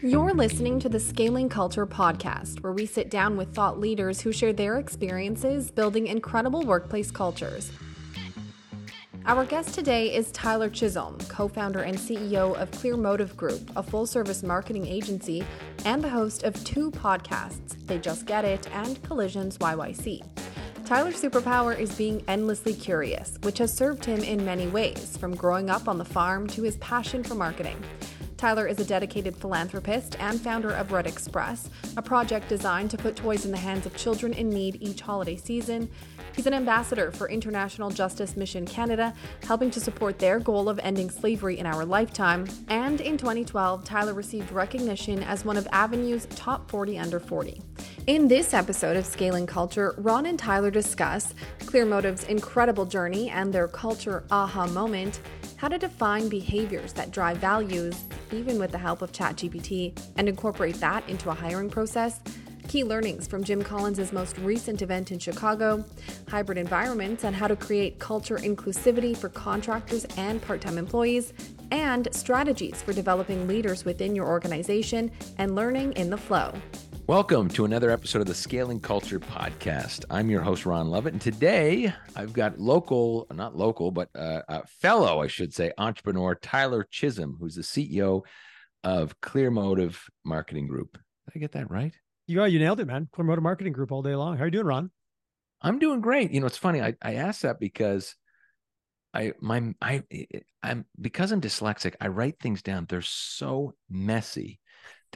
You're listening to the Scaling Culture podcast, where we sit down with thought leaders who share their experiences building incredible workplace cultures. Our guest today is Tyler Chisholm, co founder and CEO of Clearmotive Group, a full service marketing agency, and the host of two podcasts, They Just Get It and Collisions YYC. Tyler's superpower is being endlessly curious, which has served him in many ways, from growing up on the farm to his passion for marketing. Tyler is a dedicated philanthropist and founder of Red Express, a project designed to put toys in the hands of children in need each holiday season. He's an ambassador for International Justice Mission Canada, helping to support their goal of ending slavery in our lifetime. And in 2012, Tyler received recognition as one of Avenue's top 40 under 40. In this episode of Scaling Culture, Ron and Tyler discuss Clearmotive's incredible journey and their culture aha moment, how to define behaviors that drive values, even with the help of ChatGPT, and incorporate that into a hiring process, key learnings from Jim Collins' most recent event in Chicago, hybrid environments and how to create culture inclusivity for contractors and part time employees, and strategies for developing leaders within your organization and learning in the flow. Welcome to another episode of the Scaling Culture Podcast. I'm your host, Ron Lovett, and today I've got local, not local, but uh, a fellow, I should say, entrepreneur Tyler Chisholm, who's the CEO of Clearmotive Marketing Group. Did I get that right? You you nailed it, man. Clearmotive Marketing Group all day long. How are you doing, Ron? I'm doing great. You know, it's funny. I, I asked that because I my I I'm because I'm dyslexic. I write things down. They're so messy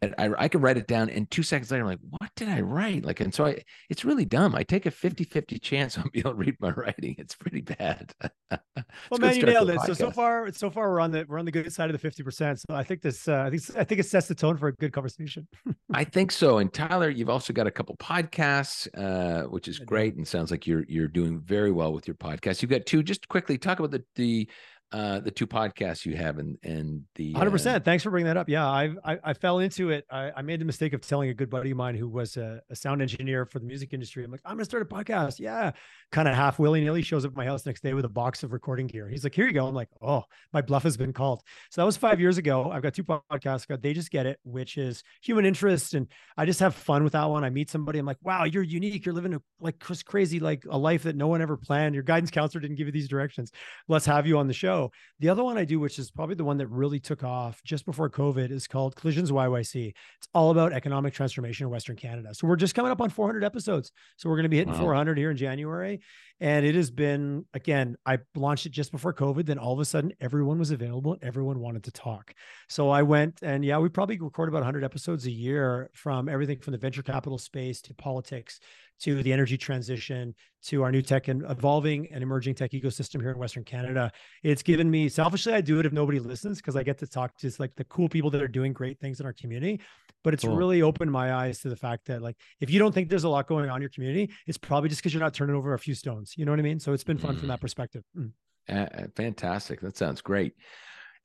that I, I could write it down and two seconds later, I'm like, what did I write? Like, and so I, it's really dumb. I take a 50, 50 chance on being able to read my writing. It's pretty bad. well, man, you nailed it. So, so far, so far we're on the, we're on the good side of the 50%. So I think this, uh, I think, I think it sets the tone for a good conversation. I think so. And Tyler, you've also got a couple podcasts, uh, which is great. And sounds like you're, you're doing very well with your podcast. You've got two, just quickly talk about the, the, uh, the two podcasts you have and and the hundred uh, percent. Thanks for bringing that up. Yeah, I, I I, fell into it. I, I, made the mistake of telling a good buddy of mine who was a, a, sound engineer for the music industry. I'm like, I'm gonna start a podcast. Yeah, kind of half willy nilly. Shows up at my house next day with a box of recording gear. He's like, here you go. I'm like, oh, my bluff has been called. So that was five years ago. I've got two podcasts. Got they just get it, which is human interest, and I just have fun with that one. I meet somebody. I'm like, wow, you're unique. You're living a, like crazy, like a life that no one ever planned. Your guidance counselor didn't give you these directions. Let's have you on the show. The other one I do, which is probably the one that really took off just before COVID, is called Collisions YYC. It's all about economic transformation in Western Canada. So we're just coming up on 400 episodes. So we're going to be hitting wow. 400 here in January. And it has been, again, I launched it just before COVID. Then all of a sudden, everyone was available and everyone wanted to talk. So I went and yeah, we probably record about 100 episodes a year from everything from the venture capital space to politics to the energy transition to our new tech and evolving and emerging tech ecosystem here in Western Canada. It's given me selfishly, I do it if nobody listens because I get to talk to like the cool people that are doing great things in our community. But it's cool. really opened my eyes to the fact that like if you don't think there's a lot going on in your community, it's probably just because you're not turning over a few stones. You know what I mean? So it's been fun mm. from that perspective. Mm. Uh, fantastic. That sounds great.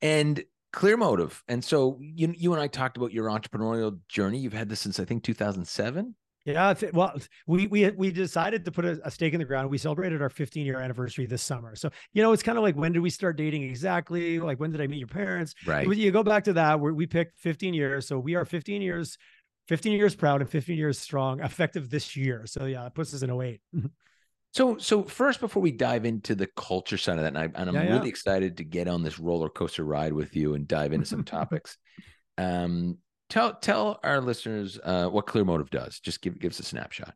And clearmotive. And so you you and I talked about your entrepreneurial journey. You've had this since I think 2007. Yeah, well, we we we decided to put a, a, stake in the ground. We celebrated our 15 year anniversary this summer. So you know, it's kind of like when did we start dating exactly? Like when did I meet your parents? Right. You go back to that where we picked 15 years. So we are 15 years, 15 years proud and 15 years strong, effective this year. So yeah, it puts us in 08. So, so first, before we dive into the culture side of that, and, I, and I'm yeah, really yeah. excited to get on this roller coaster ride with you and dive into some topics. Um, tell tell our listeners uh, what Clearmotive does. Just give give us a snapshot.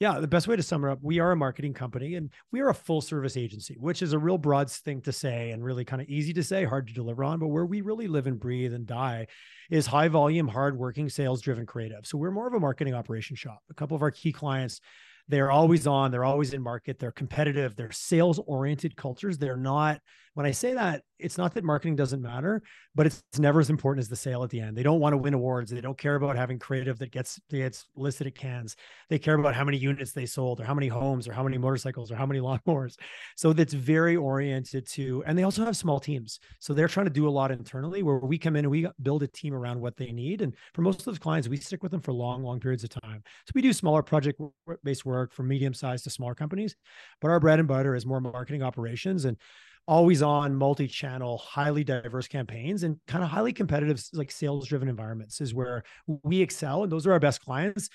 Yeah, the best way to sum it up, we are a marketing company and we are a full service agency, which is a real broad thing to say and really kind of easy to say, hard to deliver on. But where we really live and breathe and die is high volume, hard working, sales driven creative. So we're more of a marketing operation shop. A couple of our key clients they're always on, they're always in market, they're competitive, they're sales oriented cultures. They're not, when I say that, it's not that marketing doesn't matter, but it's, never as important as the sale at the end. They don't want to win awards. They don't care about having creative that gets gets listed at Cannes. They care about how many units they sold, or how many homes, or how many motorcycles, or how many lawnmowers. So that's very oriented to, and they also have small teams. So they're trying to do a lot internally where we come in and we build a team around what they need. And for most of those clients, we stick with them for long, long periods of time. So we do smaller project based work from medium sized to smaller companies, but our bread and butter is more marketing operations and always on multi-channel highly diverse campaigns and kind of highly competitive like sales driven environments is where we excel and those are our best clients.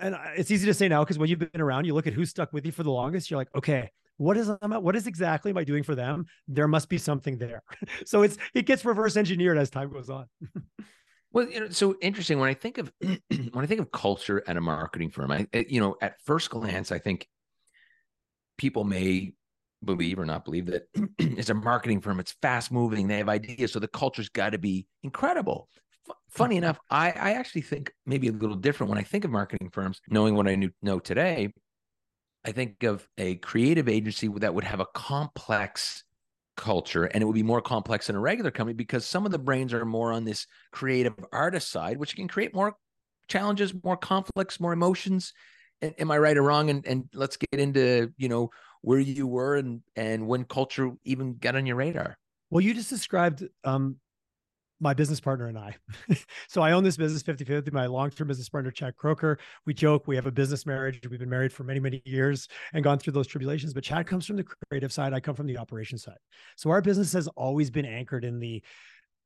And it's easy to say now because when you've been around you look at who's stuck with you for the longest you're like okay what is what is exactly am i doing for them? There must be something there. So it's it gets reverse engineered as time goes on. Well you know so interesting when i think of when i think of culture at a marketing firm i eh, you know at first glance i think people may believe or not believe that it's a marketing firm. It's fast moving. They have ideas. So the culture's got to be incredible. F- funny mm-hmm. enough, I, I actually think maybe a little different when I think of marketing firms, knowing what I knew, know today. I think of a creative agency that would have a complex culture and it would be more complex than a regular company because some of the brains are more on this creative artist side, which can create more challenges, more conflicts, more emotions. Am I right or wrong? And and let's get into you know where you were and and when culture even got on your radar. Well, you just described um, my business partner and I. so I own this business 50 50. My long term business partner, Chad Croker. We joke we have a business marriage. We've been married for many, many years and gone through those tribulations. But Chad comes from the creative side. I come from the operation side. So our business has always been anchored in the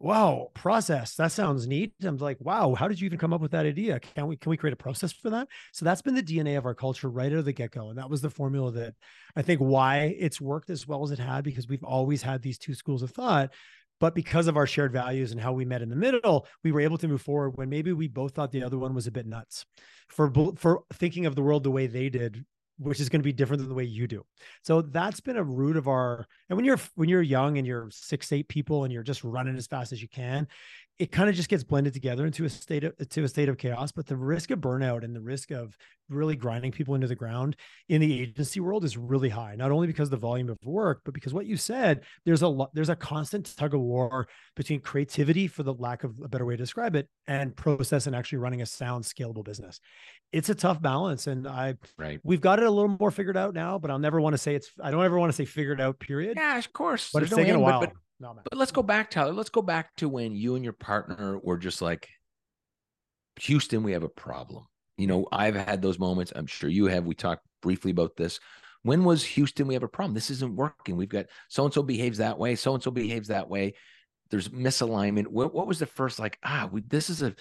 wow process that sounds neat. I'm like wow how did you even come up with that idea? Can we can we create a process for that? So that's been the dna of our culture right out of the get-go and that was the formula that i think why it's worked as well as it had because we've always had these two schools of thought but because of our shared values and how we met in the middle we were able to move forward when maybe we both thought the other one was a bit nuts. For for thinking of the world the way they did which is going to be different than the way you do. So that's been a root of our and when you're when you're young and you're six, eight people and you're just running as fast as you can, it kind of just gets blended together into a state of to a state of chaos. But the risk of burnout and the risk of really grinding people into the ground in the agency world is really high. Not only because the volume of work, but because what you said, there's a lot, there's a constant tug of war between creativity, for the lack of a better way to describe it, and process and actually running a sound, scalable business. It's a tough balance, and I right. We've got it a little more figured out now, but I'll never want to say it's. I don't ever want to say figured out. Period. Yeah, of course. But There's it's no taking a while. But, but no. But let's go back, Tyler. Let's go back to when you and your partner were just like, Houston, we have a problem. You know, I've had those moments. I'm sure you have. We talked briefly about this. When was Houston? We have a problem. This isn't working. We've got so and so behaves that way. So and so behaves that way. There's misalignment. What, what was the first like? Ah, we, this is a.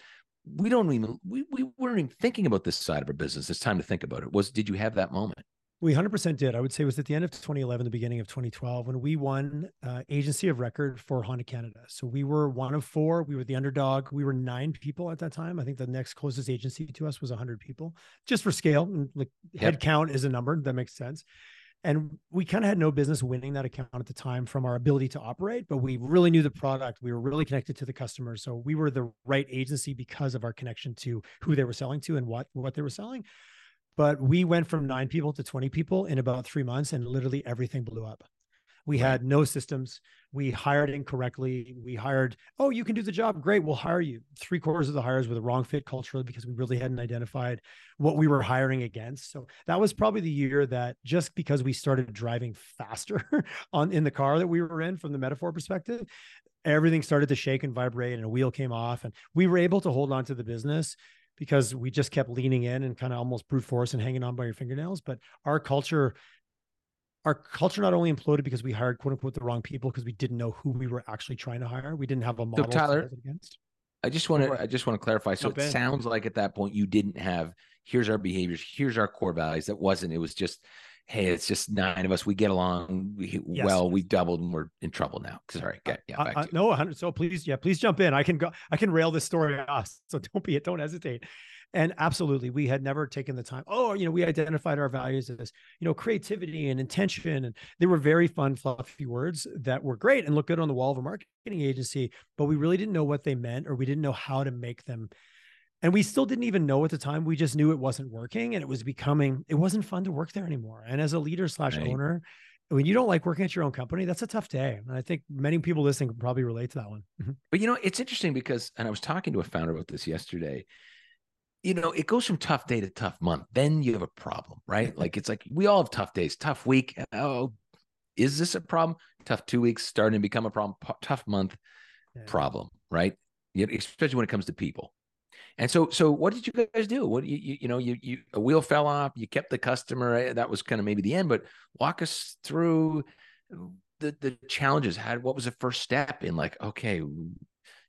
We don't even. We we weren't even thinking about this side of our business. It's time to think about it. Was did you have that moment? We 100% did. I would say it was at the end of 2011, the beginning of 2012, when we won uh, agency of record for Honda Canada. So we were one of four. We were the underdog. We were nine people at that time. I think the next closest agency to us was 100 people, just for scale. And like yep. head count is a number that makes sense. And we kind of had no business winning that account at the time from our ability to operate, but we really knew the product. We were really connected to the customer. So we were the right agency because of our connection to who they were selling to and what what they were selling. But we went from nine people to 20 people in about three months, and literally everything blew up. We had no systems. We hired incorrectly. We hired, oh, you can do the job. Great. We'll hire you. Three quarters of the hires were the wrong fit culturally because we really hadn't identified what we were hiring against. So that was probably the year that just because we started driving faster on in the car that we were in from the metaphor perspective, everything started to shake and vibrate and a wheel came off. And we were able to hold on to the business because we just kept leaning in and kind of almost brute force and hanging on by your fingernails. But our culture, our culture not only imploded because we hired quote unquote the wrong people because we didn't know who we were actually trying to hire. We didn't have a model. So Tyler, against. I just want to I just want to clarify. So it sounds like at that point you didn't have here's our behaviors, here's our core values. That wasn't. It was just hey, it's just nine of us. We get along we, yes. well. We doubled and we're in trouble now. Sorry. Okay. Yeah. Uh, uh, no, 100. So please, yeah, please jump in. I can go, I can rail this story off. So don't be it. Don't hesitate. And absolutely, we had never taken the time. Oh, you know, we identified our values as, you know, creativity and intention. And they were very fun, fluffy words that were great and look good on the wall of a marketing agency, but we really didn't know what they meant or we didn't know how to make them and we still didn't even know at the time we just knew it wasn't working and it was becoming it wasn't fun to work there anymore and as a leader slash right. owner when you don't like working at your own company that's a tough day and i think many people listening can probably relate to that one but you know it's interesting because and i was talking to a founder about this yesterday you know it goes from tough day to tough month then you have a problem right like it's like we all have tough days tough week oh is this a problem tough two weeks starting to become a problem tough month yeah. problem right especially when it comes to people and so, so what did you guys do? What you, you, you know, you, you, a wheel fell off, you kept the customer. Eh, that was kind of maybe the end, but walk us through the the challenges? Had what was the first step in like, okay, you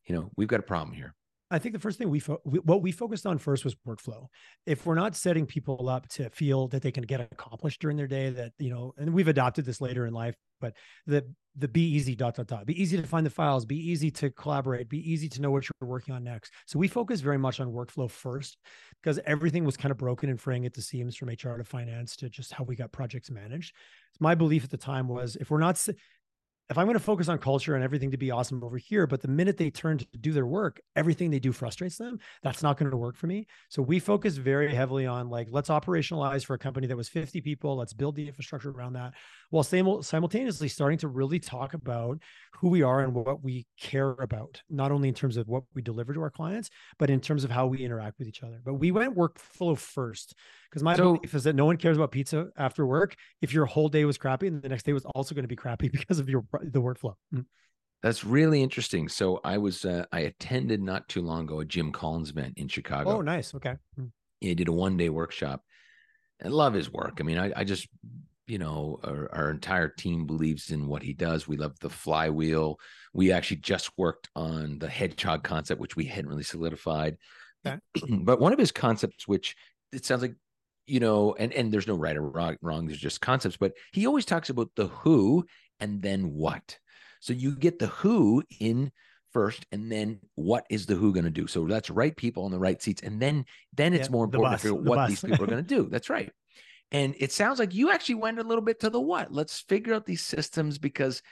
know, we've got a problem here. I think the first thing we, fo- we, what we focused on first was workflow. If we're not setting people up to feel that they can get accomplished during their day, that you know, and we've adopted this later in life, but the the be easy dot dot dot be easy to find the files, be easy to collaborate, be easy to know what you're working on next. So we focus very much on workflow first because everything was kind of broken and fraying at the seams from HR to finance to just how we got projects managed. My belief at the time was if we're not if I'm going to focus on culture and everything to be awesome over here, but the minute they turn to do their work, everything they do frustrates them, that's not going to work for me. So we focus very heavily on like, let's operationalize for a company that was 50 people. Let's build the infrastructure around that while simultaneously starting to really talk about who we are and what we care about, not only in terms of what we deliver to our clients, but in terms of how we interact with each other. But we went workflow first because my so, belief is that no one cares about pizza after work if your whole day was crappy and the next day was also going to be crappy because of your the workflow. Mm. That's really interesting. So I was uh, I attended not too long ago a Jim Collins event in Chicago. Oh, nice. Okay. Mm. He did a one day workshop. I love his work. I mean, I, I just you know our, our, entire team believes in what he does we love the flywheel we actually just worked on the hedgehog concept which we hadn't really solidified okay. but one of his concepts which it sounds like you know and and there's no right or wrong, wrong there's just concepts but he always talks about the who and then what so you get the who in first and then what is the who going to do so that's right people in the right seats and then then it's yeah, more important to figure out what bus. these people are going to do that's right and it sounds like you actually went a little bit to the what. Let's figure out these systems because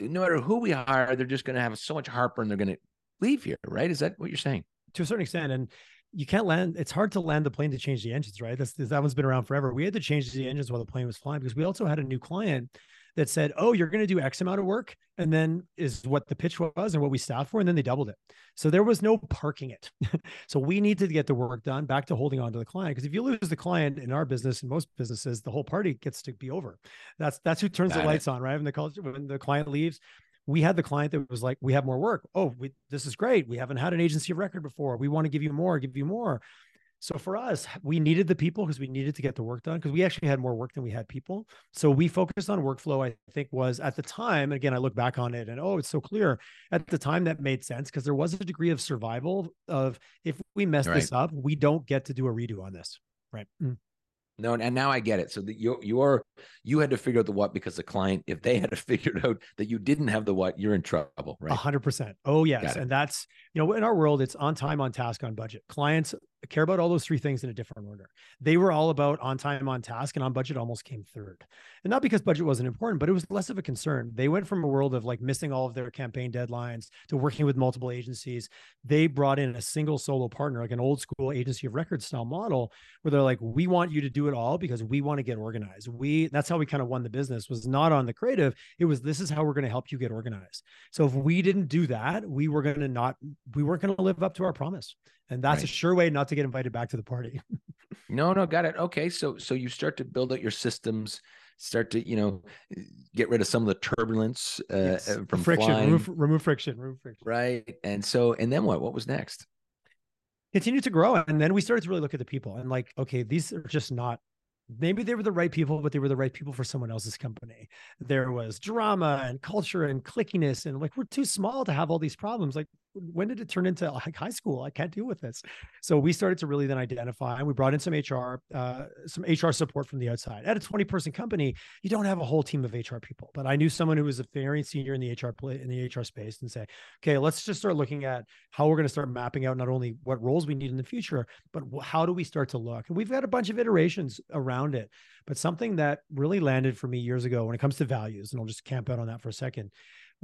no matter who we hire, they're just going to have so much heartburn. They're going to leave here, right? Is that what you're saying? To a certain extent. And you can't land, it's hard to land the plane to change the engines, right? That's, that one's been around forever. We had to change the engines while the plane was flying because we also had a new client that said, "Oh, you're going to do X amount of work," and then is what the pitch was and what we staffed for, and then they doubled it. So there was no parking it. so we need to get the work done. Back to holding on to the client because if you lose the client in our business and most businesses, the whole party gets to be over. That's that's who turns Got the lights on, right? When the culture when the client leaves, we had the client that was like, "We have more work. Oh, we, this is great. We haven't had an agency of record before. We want to give you more. Give you more." So for us, we needed the people because we needed to get the work done because we actually had more work than we had people. So we focused on workflow, I think was at the time, again, I look back on it and oh, it's so clear. At the time that made sense because there was a degree of survival of if we mess right. this up, we don't get to do a redo on this. Right. Mm. No, and now I get it. So that you you're you had to figure out the what because the client, if they had to figure out that you didn't have the what, you're in trouble, right? A hundred percent. Oh yes, and that's you know in our world, it's on time, on task, on budget. Clients care about all those three things in a different order. They were all about on time, on task, and on budget almost came third. And not because budget wasn't important, but it was less of a concern. They went from a world of like missing all of their campaign deadlines to working with multiple agencies. They brought in a single solo partner, like an old school agency of record style model, where they're like, we want you to do it all because we want to get organized. We that's how we kind of won the business was not on the creative. It was this is how we're going to help you get organized. So if we didn't do that, we were going to not, we weren't going to live up to our promise. And that's right. a sure way not to get invited back to the party. no, no, got it. Okay. So, so you start to build out your systems, start to, you know, get rid of some of the turbulence uh, yes. From friction, remove, remove friction, remove friction. Right. And so, and then what, what was next? Continue to grow. And then we started to really look at the people and like, okay, these are just not maybe they were the right people, but they were the right people for someone else's company. There was drama and culture and clickiness, and like we're too small to have all these problems. Like when did it turn into like high school? I can't deal with this. So we started to really then identify, and we brought in some HR, uh, some HR support from the outside. At a 20 person company, you don't have a whole team of HR people, but I knew someone who was a very senior in the HR play in the HR space and say, okay, let's just start looking at how we're going to start mapping out not only what roles we need in the future, but how do we start to look? And we've got a bunch of iterations around it, but something that really landed for me years ago when it comes to values, and I'll just camp out on that for a second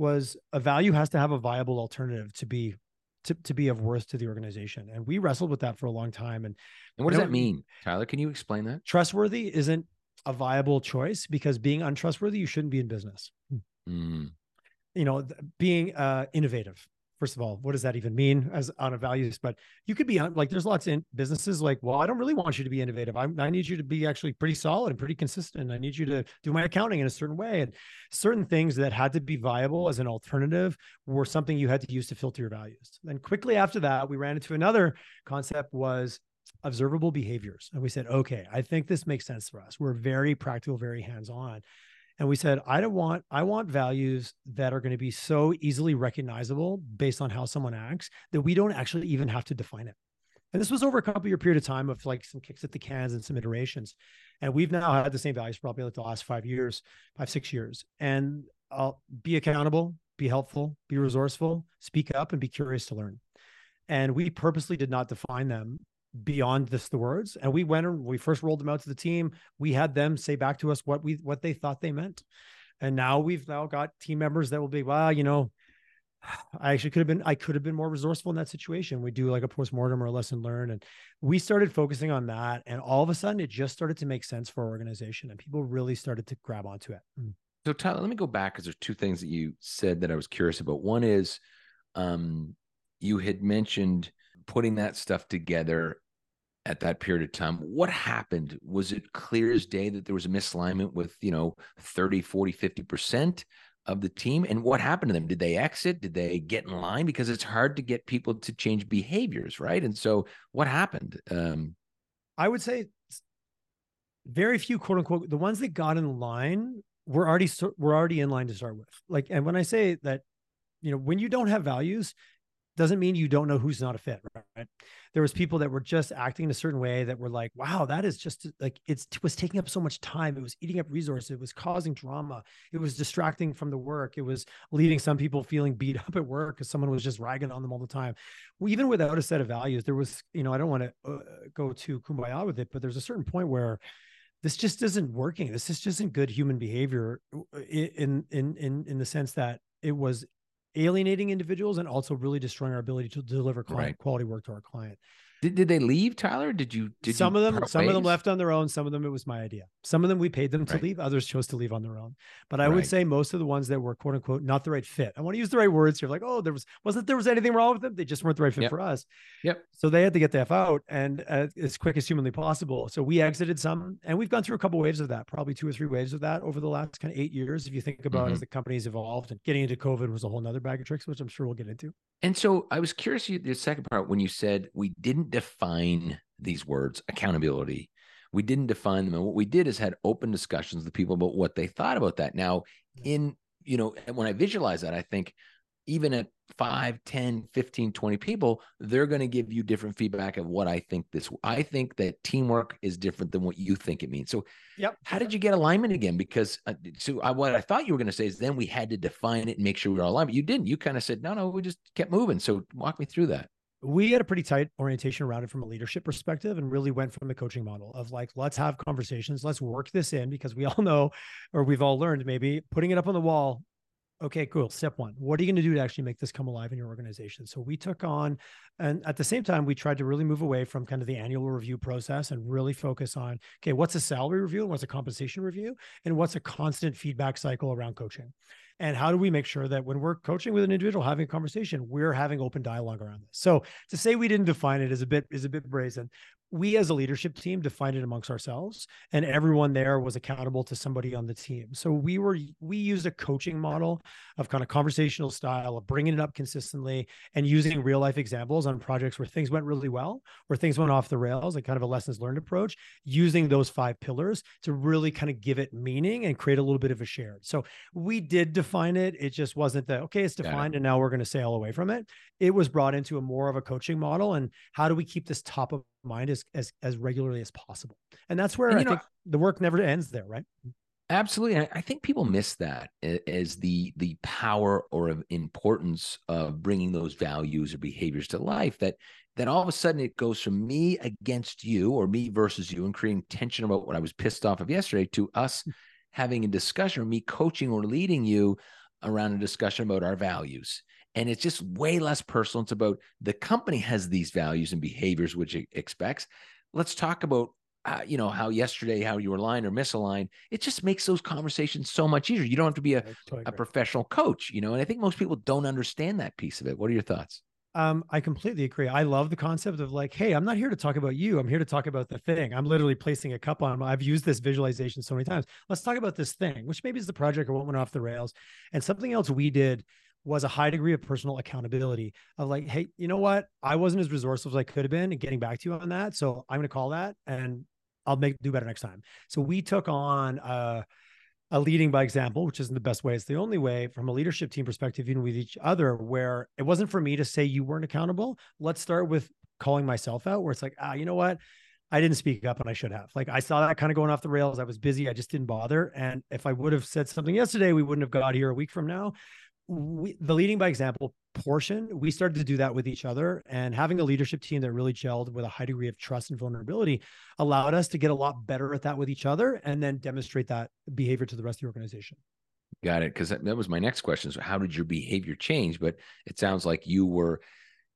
was a value has to have a viable alternative to be to, to be of worth to the organization. And we wrestled with that for a long time. And, and what does that mean, Tyler? Can you explain that? Trustworthy isn't a viable choice because being untrustworthy, you shouldn't be in business. Mm. You know, being uh, innovative first of all, what does that even mean as on a values? But you could be on like there's lots in businesses like, well, I don't really want you to be innovative. I, I need you to be actually pretty solid and pretty consistent. I need you to do my accounting in a certain way. And certain things that had to be viable as an alternative were something you had to use to filter your values. Then quickly after that, we ran into another concept was observable behaviors. And we said, okay, I think this makes sense for us. We're very practical, very hands-on. And we said i don't want i want values that are going to be so easily recognizable based on how someone acts that we don't actually even have to define it. And this was over a couple year period of time of like some kicks at the cans and some iterations and we've now had the same values probably like the last five years five six years and i'll be accountable be helpful be resourceful speak up and be curious to learn. And we purposely did not define them beyond just the words and we went and we first rolled them out to the team. We had them say back to us what we what they thought they meant. And now we've now got team members that will be well you know i actually could have been i could have been more resourceful in that situation. We do like a post-mortem or a lesson learned and we started focusing on that and all of a sudden it just started to make sense for our organization and people really started to grab onto it. Mm. so tyler let me go back because there's two things that you said that i was curious about. One is um you had mentioned putting that stuff together at that period of time what happened? Was it clear as day that there was a misalignment with you know 30 40 50% of the team? And what happened to them? Did they exit? Did they get in line? Because it's hard to get people to change behaviors right? And so what happened? Um i would say very few quote unquote the ones that got in line were already were already in line to start with. Like and when i say that you know when you don't have values doesn't mean you don't know who's not a fit right? There was people that were just acting in a certain way that were like wow that is just like it was taking up so much time. It was eating up resources. It was causing drama. It was distracting from the work. It was leaving some people feeling beat up at work because someone was just ragging on them all the time. Even without a set of values there was you know i don't want to uh, go to kumbaya with it but there's a certain point where this just isn't working. This is just isn't good human behavior uh, in in in in the sense that it was alienating individuals and also really destroying our ability to deliver client right. quality work to our client. Did, did they leave, Tyler? Did you? Did some you of them? Some ways? of them left on their own. Some of them it was my idea. Some of them we paid them to right. leave. Others chose to leave on their own. But I right. would say most of the ones that were quote unquote not the right fit. I want to use the right words here. Like, oh, there was wasn't there was anything wrong with them. They just weren't the right fit yep. for us. Yep. So they had to get the f out and uh, as quick as humanly possible. So we exited some, and we've gone through a couple waves of that. Probably two or three waves of that over the last kind of eight years. If you think about mm-hmm. as the company's evolved and getting into COVID was a whole nother bag of tricks, which I'm sure we'll get into. And so I was curious, the second part when you said we didn't define these words accountability. We didn't define them. And what we did is had open discussions with people about what they thought about that. Now, in, you know, when I visualize that, I think even at 5 10 15 20 people they're going to give you different feedback of what i think this i think that teamwork is different than what you think it means so yep how did you get alignment again because uh, so I, what i thought you were going to say is then we had to define it and make sure we were aligned but you didn't you kind of said no no we just kept moving so walk me through that we had a pretty tight orientation around it from a leadership perspective and really went from the coaching model of like let's have conversations let's work this in because we all know or we've all learned maybe putting it up on the wall okay, cool. Step one, what are you going to do to actually make this come alive in your organization? So we took on, and at the same time, we tried to really move away from kind of the annual review process and really focus on, okay, what's a salary review and what's a compensation review and what's a constant feedback cycle around coaching? And how do we make sure that when we're coaching with an individual, having a conversation, we're having open dialogue around this? So to say we didn't define it is a bit is a bit brazen, we as a leadership team defined it amongst ourselves and everyone there was accountable to somebody on the team. So we were we used a coaching model of kind of conversational style of bringing it up consistently and using real life examples on projects where things went really well where things went off the rails like kind of a lessons learned approach using those five pillars to really kind of give it meaning and create a little bit of a shared. So we did define it. It just wasn't that okay it's defined and now we're going to sail away from it. It was brought into a more of a coaching model and how do we keep this top of mind as as, as regularly as possible. And that's where and, i know, think the work never ends there right? Absolutely i think people miss that as the the power or importance of bringing those values or behaviors to life that that all of a sudden it goes from me against you or me versus you and creating tension about what i was pissed off of yesterday to us hmm. having a discussion or me coaching or leading you around a discussion about our values and it's just way less personal. It's about the company has these values and behaviors which it expects. Let's talk about uh, you know how yesterday how you were aligned or misaligned. It just makes those conversations so much easier. You don't have to be a, totally a professional coach, you know. And I think most people don't understand that piece of it. What are your thoughts? Um, I completely agree. I love the concept of like, hey, I'm not here to talk about you. I'm here to talk about the thing. I'm literally placing a cup on. I've used this visualization so many times. Let's talk about this thing, which maybe is the project or what went off the rails. And something else we did was a high degree of personal accountability of like, hey, you know what? I wasn't as resourceful as I could have been and getting back to you on that. So I'm going to call that and I'll make do better next time. So we took on uh a leading by example, which isn't the best way. It's the only way from a leadership team perspective, even with each other, where it wasn't for me to say you weren't accountable. Let's start with calling myself out, where it's like, ah, you know what? I didn't speak up and I should have. Like I saw that kind of going off the rails. I was busy. I just didn't bother. And if I would have said something yesterday, we wouldn't have got here a week from now. We, the leading by example portion, we started to do that with each other. And having a leadership team that really gelled with a high degree of trust and vulnerability allowed us to get a lot better at that with each other and then demonstrate that behavior to the rest of the organization. Got it. Because that, that was my next question. So, how did your behavior change? But it sounds like you were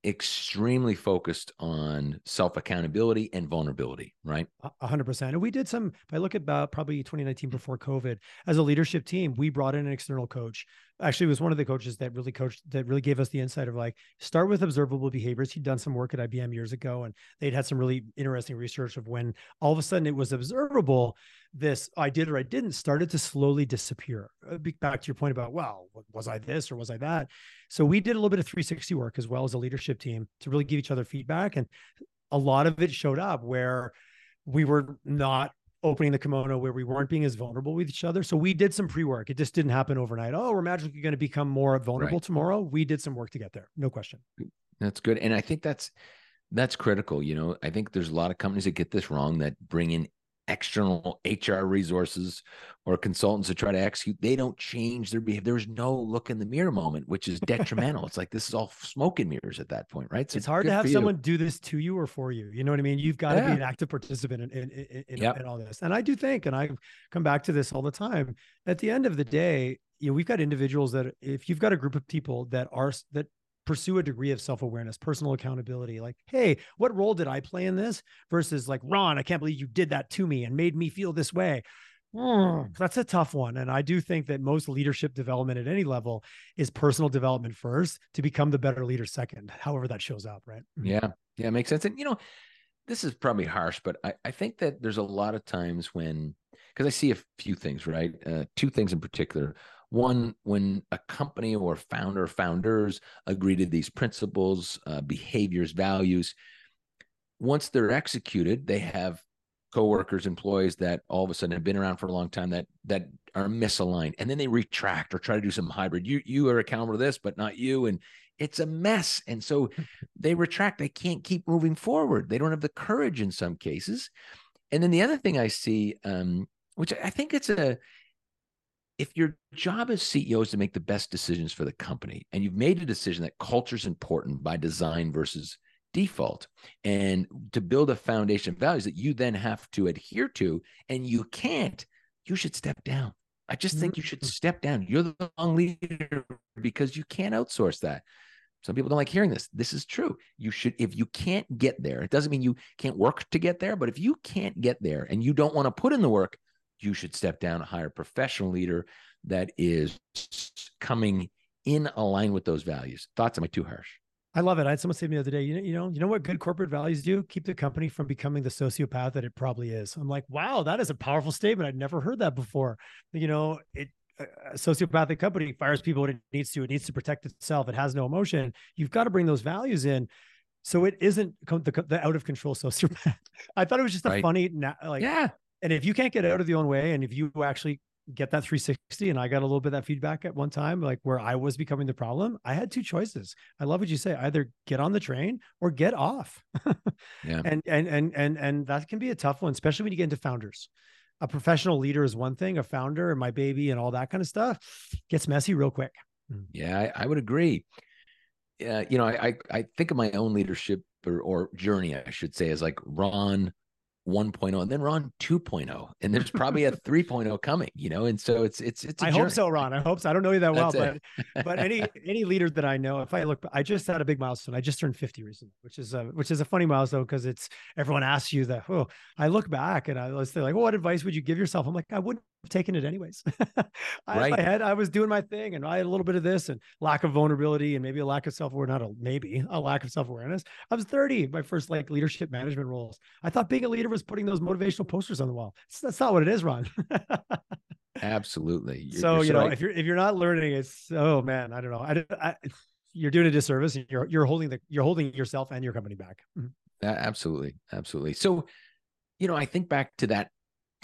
extremely focused on self accountability and vulnerability, right? A hundred percent. And we did some, if I look at about probably 2019 before COVID, as a leadership team, we brought in an external coach. Actually, was one of the coaches that really coached, that really gave us the insight of like, start with observable behaviors. He'd done some work at IBM years ago and they'd had some really interesting research of when all of a sudden it was observable, this I did or I didn't started to slowly disappear. Uh, back to your point about, well, was I this or was I that? So we did a little bit of 360 work as well as a leadership team to really give each other feedback. And a lot of it showed up where we were not opening the kimono where we weren't being as vulnerable with each other. So we did some pre-work. It just didn't happen overnight. Oh, we're magically going to become more vulnerable right. tomorrow. We did some work to get there. No question. That's good. And I think that's that's critical. You know, I think there's a lot of companies that get this wrong that bring in external HR resources or consultants to try to execute, they don't change their behavior. There's no look in the mirror moment, which is detrimental. it's like this is all smoke and mirrors at that point, right? So it's hard to have someone do this to you or for you. You know what I mean? You've got yeah. to be an active participant in, in, in, in, yep. in all this. And I do think, and I come back to this all the time, at the end of the day, you know, we've got individuals that if you've got a group of people that are that pursue a degree of self-awareness personal accountability like hey what role did i play in this? versus like ron i can't believe you did that to me and made me feel this way. Mm, that's a tough one and i do think that most leadership development at any level is personal development first to become the better leader second however that shows up right? Mm-hmm. yeah. Yeah makes sense and you know this is probably harsh but i, I think that there's a lot of times when because i see a few things right uh, two things in particular one, when a company or founder founders agree to these principles, uh, behaviors, values, once they're executed, they have coworkers, employees that all of a sudden have been around for a long time that that are misaligned, and then they retract or try to do some hybrid. You you are accountable to this, but not you, and it's a mess. And so they retract. They can't keep moving forward. They don't have the courage in some cases. And then the other thing I see, um, which I think it's a if your job as CEO is to make the best decisions for the company, and you've made a decision that culture is important by design versus default, and to build a foundation of values that you then have to adhere to, and you can't, you should step down. I just think you should mm-hmm. step down. You're the wrong leader because you can't outsource that. Some people don't like hearing this. This is true. You should, if you can't get there, it doesn't mean you can't work to get there, but if you can't get there and you don't want to put in the work, you should step down and hire a professional leader that is coming in align with those values. Thoughts am I too harsh? I love it. I had someone say to me the other day, you know, you know, you know what good corporate values do? Keep the company from becoming the sociopath that it probably is. I'm like, wow, that is a powerful statement. I'd never heard that before. You know, it a sociopathic company fires people when it needs to. It needs to protect itself. It has no emotion. You've got to bring those values in. So it isn't the, the out of control sociopath. I thought it was just a right. funny, like, yeah, and if you can't get out of the own way, and if you actually get that 360, and I got a little bit of that feedback at one time, like where I was becoming the problem, I had two choices. I love what you say: either get on the train or get off. yeah. And and and and and that can be a tough one, especially when you get into founders. A professional leader is one thing. A founder and my baby and all that kind of stuff gets messy real quick. Mm. Yeah, I, I would agree. Yeah, uh, you know, I, I I think of my own leadership or, or journey, I should say, as like Ron 1.0 and then Ron 2.0 and there's probably a 3.0 coming you know and so it's it's it's I journey. hope so Ron. I hope so. I don't know you that well but but any any leader that I know if I look I just had a big milestone. I just turned 50 recently which is a which is a funny milestone because it's everyone asks you that oh I look back and I was like well, what advice would you give yourself? I'm like I wouldn't have taken it anyways I, right. I had I was doing my thing and I had a little bit of this and lack of vulnerability and maybe a lack of self-awareness not a maybe a lack of self-awareness I was 30 my first like leadership management roles I thought being a leader was putting those motivational posters on the wall. That's not what it is, Ron. Absolutely. You're, so you're you know, right. if you're if you're not learning, it's oh man, I don't know. I, I you're doing a disservice. And you're you're holding the you're holding yourself and your company back. Mm-hmm. Absolutely, absolutely. So, you know, I think back to that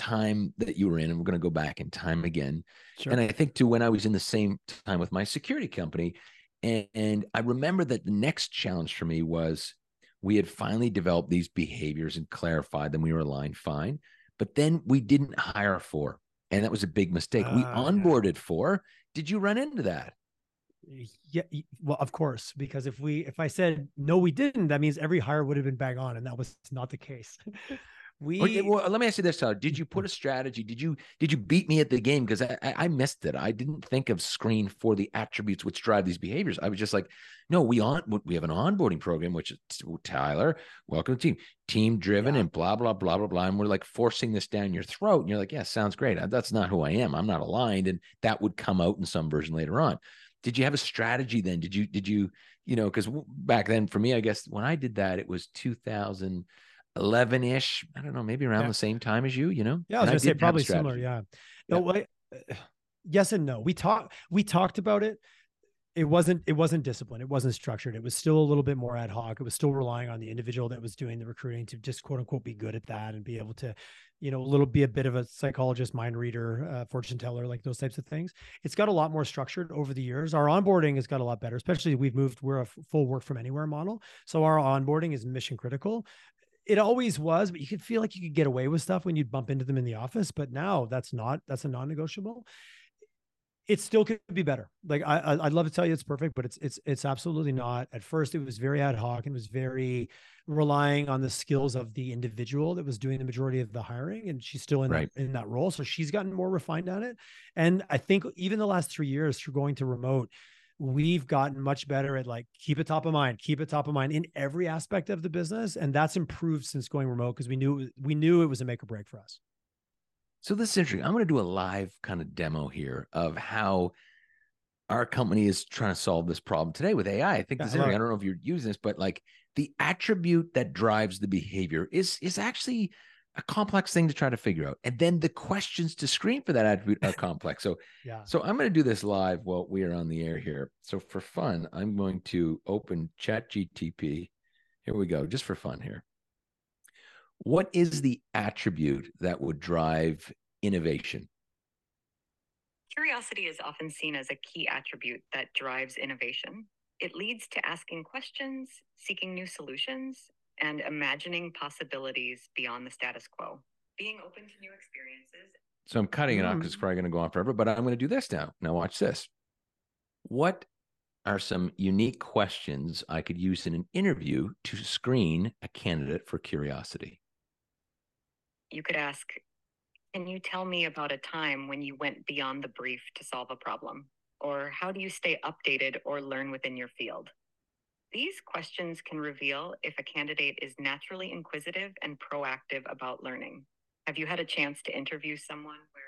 time that you were in, and we're going to go back in time again. Sure. And I think to when I was in the same time with my security company. And, and I remember that the next challenge for me was we had finally developed these behaviors and clarified them. We were aligned fine, but then we didn't hire for, and that was a big mistake. we Ah, onboarded for. Did you run into that? yeah well of course because if we if i said no we didn't that means every hire would have been bang on and that was not the case we well, let me ask you this, Tyler. Did you put a strategy? Did you did you beat me at the game? Because I, I missed it. I didn't think of screen for the attributes which drive these behaviors. I was just like, no, we on we have an onboarding program, which is Tyler, welcome to the team, team driven Yeah. and blah blah blah blah blah. And we're like forcing this down your throat. And you're like, yeah, sounds great. That's not who I am. I'm not aligned. And that would come out in some version later on. Did you have a strategy then? Did you did you you know because back then for me, I guess when I did that, it was 2011 ish. I don't know, maybe around Yeah. the same time as you. You know, yeah i was And gonna say didn't have a probably similar yeah. No wait yes and no. We talked we talked about it. It wasn't it wasn't disciplined. It wasn't structured. It was still a little bit more ad hoc. It was still relying on the individual that was doing the recruiting to just quote unquote be good at that and be able to you know a little be a bit of a psychologist mind reader uh, fortune teller like those types of things. It's got a lot more structured over the years. Our onboarding has got a lot better especially we've moved we're a full work from anywhere model. So our onboarding is mission critical it always was but you could feel like you could get away with stuff when you'd bump into them in the office but now that's not that's a non-negotiable it still could be better. Like I, I, I'd love to tell you it's perfect, but it's it's it's absolutely not. At first, it was very ad hoc and was very relying on the skills of the individual that was doing the majority of the hiring, and she's still in Right. that, in that role. So she's gotten more refined at it. And I think even the last three years through going to remote, we've gotten much better at like keep it top of mind, keep it top of mind in every aspect of the business, and that's improved since going remote because we knew we knew it was a make or break for us. So this is interesting. I'm going to do a live kind of demo here of how our company is trying to solve this problem today with AI. I think Yeah, this is I don't know if you're using this, but like the attribute that drives the behavior is is actually a complex thing to try to figure out. And then the questions to screen for that attribute are complex. So Yeah. so I'm going to do this live while we are on the air here. So for fun, I'm going to open Chat GTP. Here we go, just for fun here. What is the attribute that would drive innovation? Curiosity is often seen as a key attribute that drives innovation. It leads to asking questions, seeking new solutions, and imagining possibilities beyond the status quo. Being open to new experiences So I'm cutting it off because it's Mm. probably going to go on forever, but I'm going to do this now. Now, watch this. What are some unique questions I could use in an interview to screen a candidate for curiosity? you could ask Can you tell me about a time when you went beyond the brief to solve a problem? Or how do you stay updated or learn within your field? These questions can reveal if a candidate is naturally inquisitive and proactive about learning. Have you had a chance to interview someone where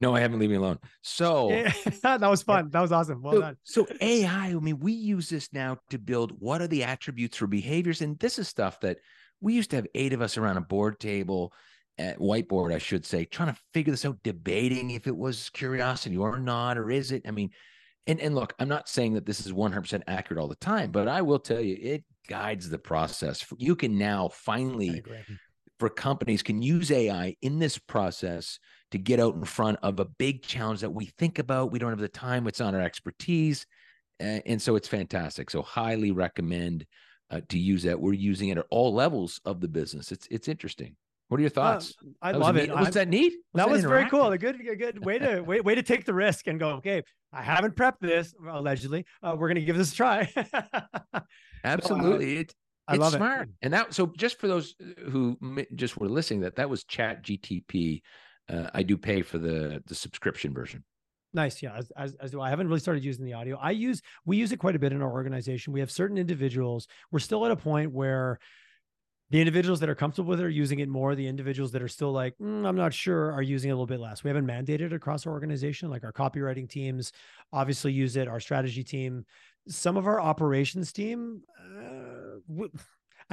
No, I haven't. Leave me alone. So, Yeah, that was fun. That was awesome. Well so, done. so AI, I mean, we use this now to build what are the attributes for behaviors. And this is stuff that we used to have eight of us around a board table, at whiteboard, I should say, trying to figure this out, debating if it was curiosity or not, or is it? I mean, and, and look, I'm not saying that this is 100% accurate all the time, but I will tell you, it guides the process. You can now finally for companies can use AI in this process to get out in front of a big challenge that we think about. We don't have the time, it's on our expertise. And so it's fantastic. So highly recommend uh, to use that. We're using it at all levels of the business. It's it's interesting. What are your thoughts? Uh, I That was love neat. it. Was I'm- that neat? that was very cool. A good, a good way to way, way to take the risk and go. Okay, I haven't prepped this allegedly. Uh, we're gonna give this a try. Absolutely. It, I it's love smart. it. And that so just for those who just were listening, that that was Chat GTP. Uh, I do pay for the the subscription version. Nice, yeah. As, as as do I. I haven't really started using the audio. I use we use it quite a bit in our organization. We have certain individuals. We're still at a point where the individuals that are comfortable with it are using it more. The individuals that are still like, "Mm, I'm not sure, are using it a little bit less. We haven't mandated across our organization. Like our copywriting teams obviously use it. Our strategy team, some of our operations team. Uh,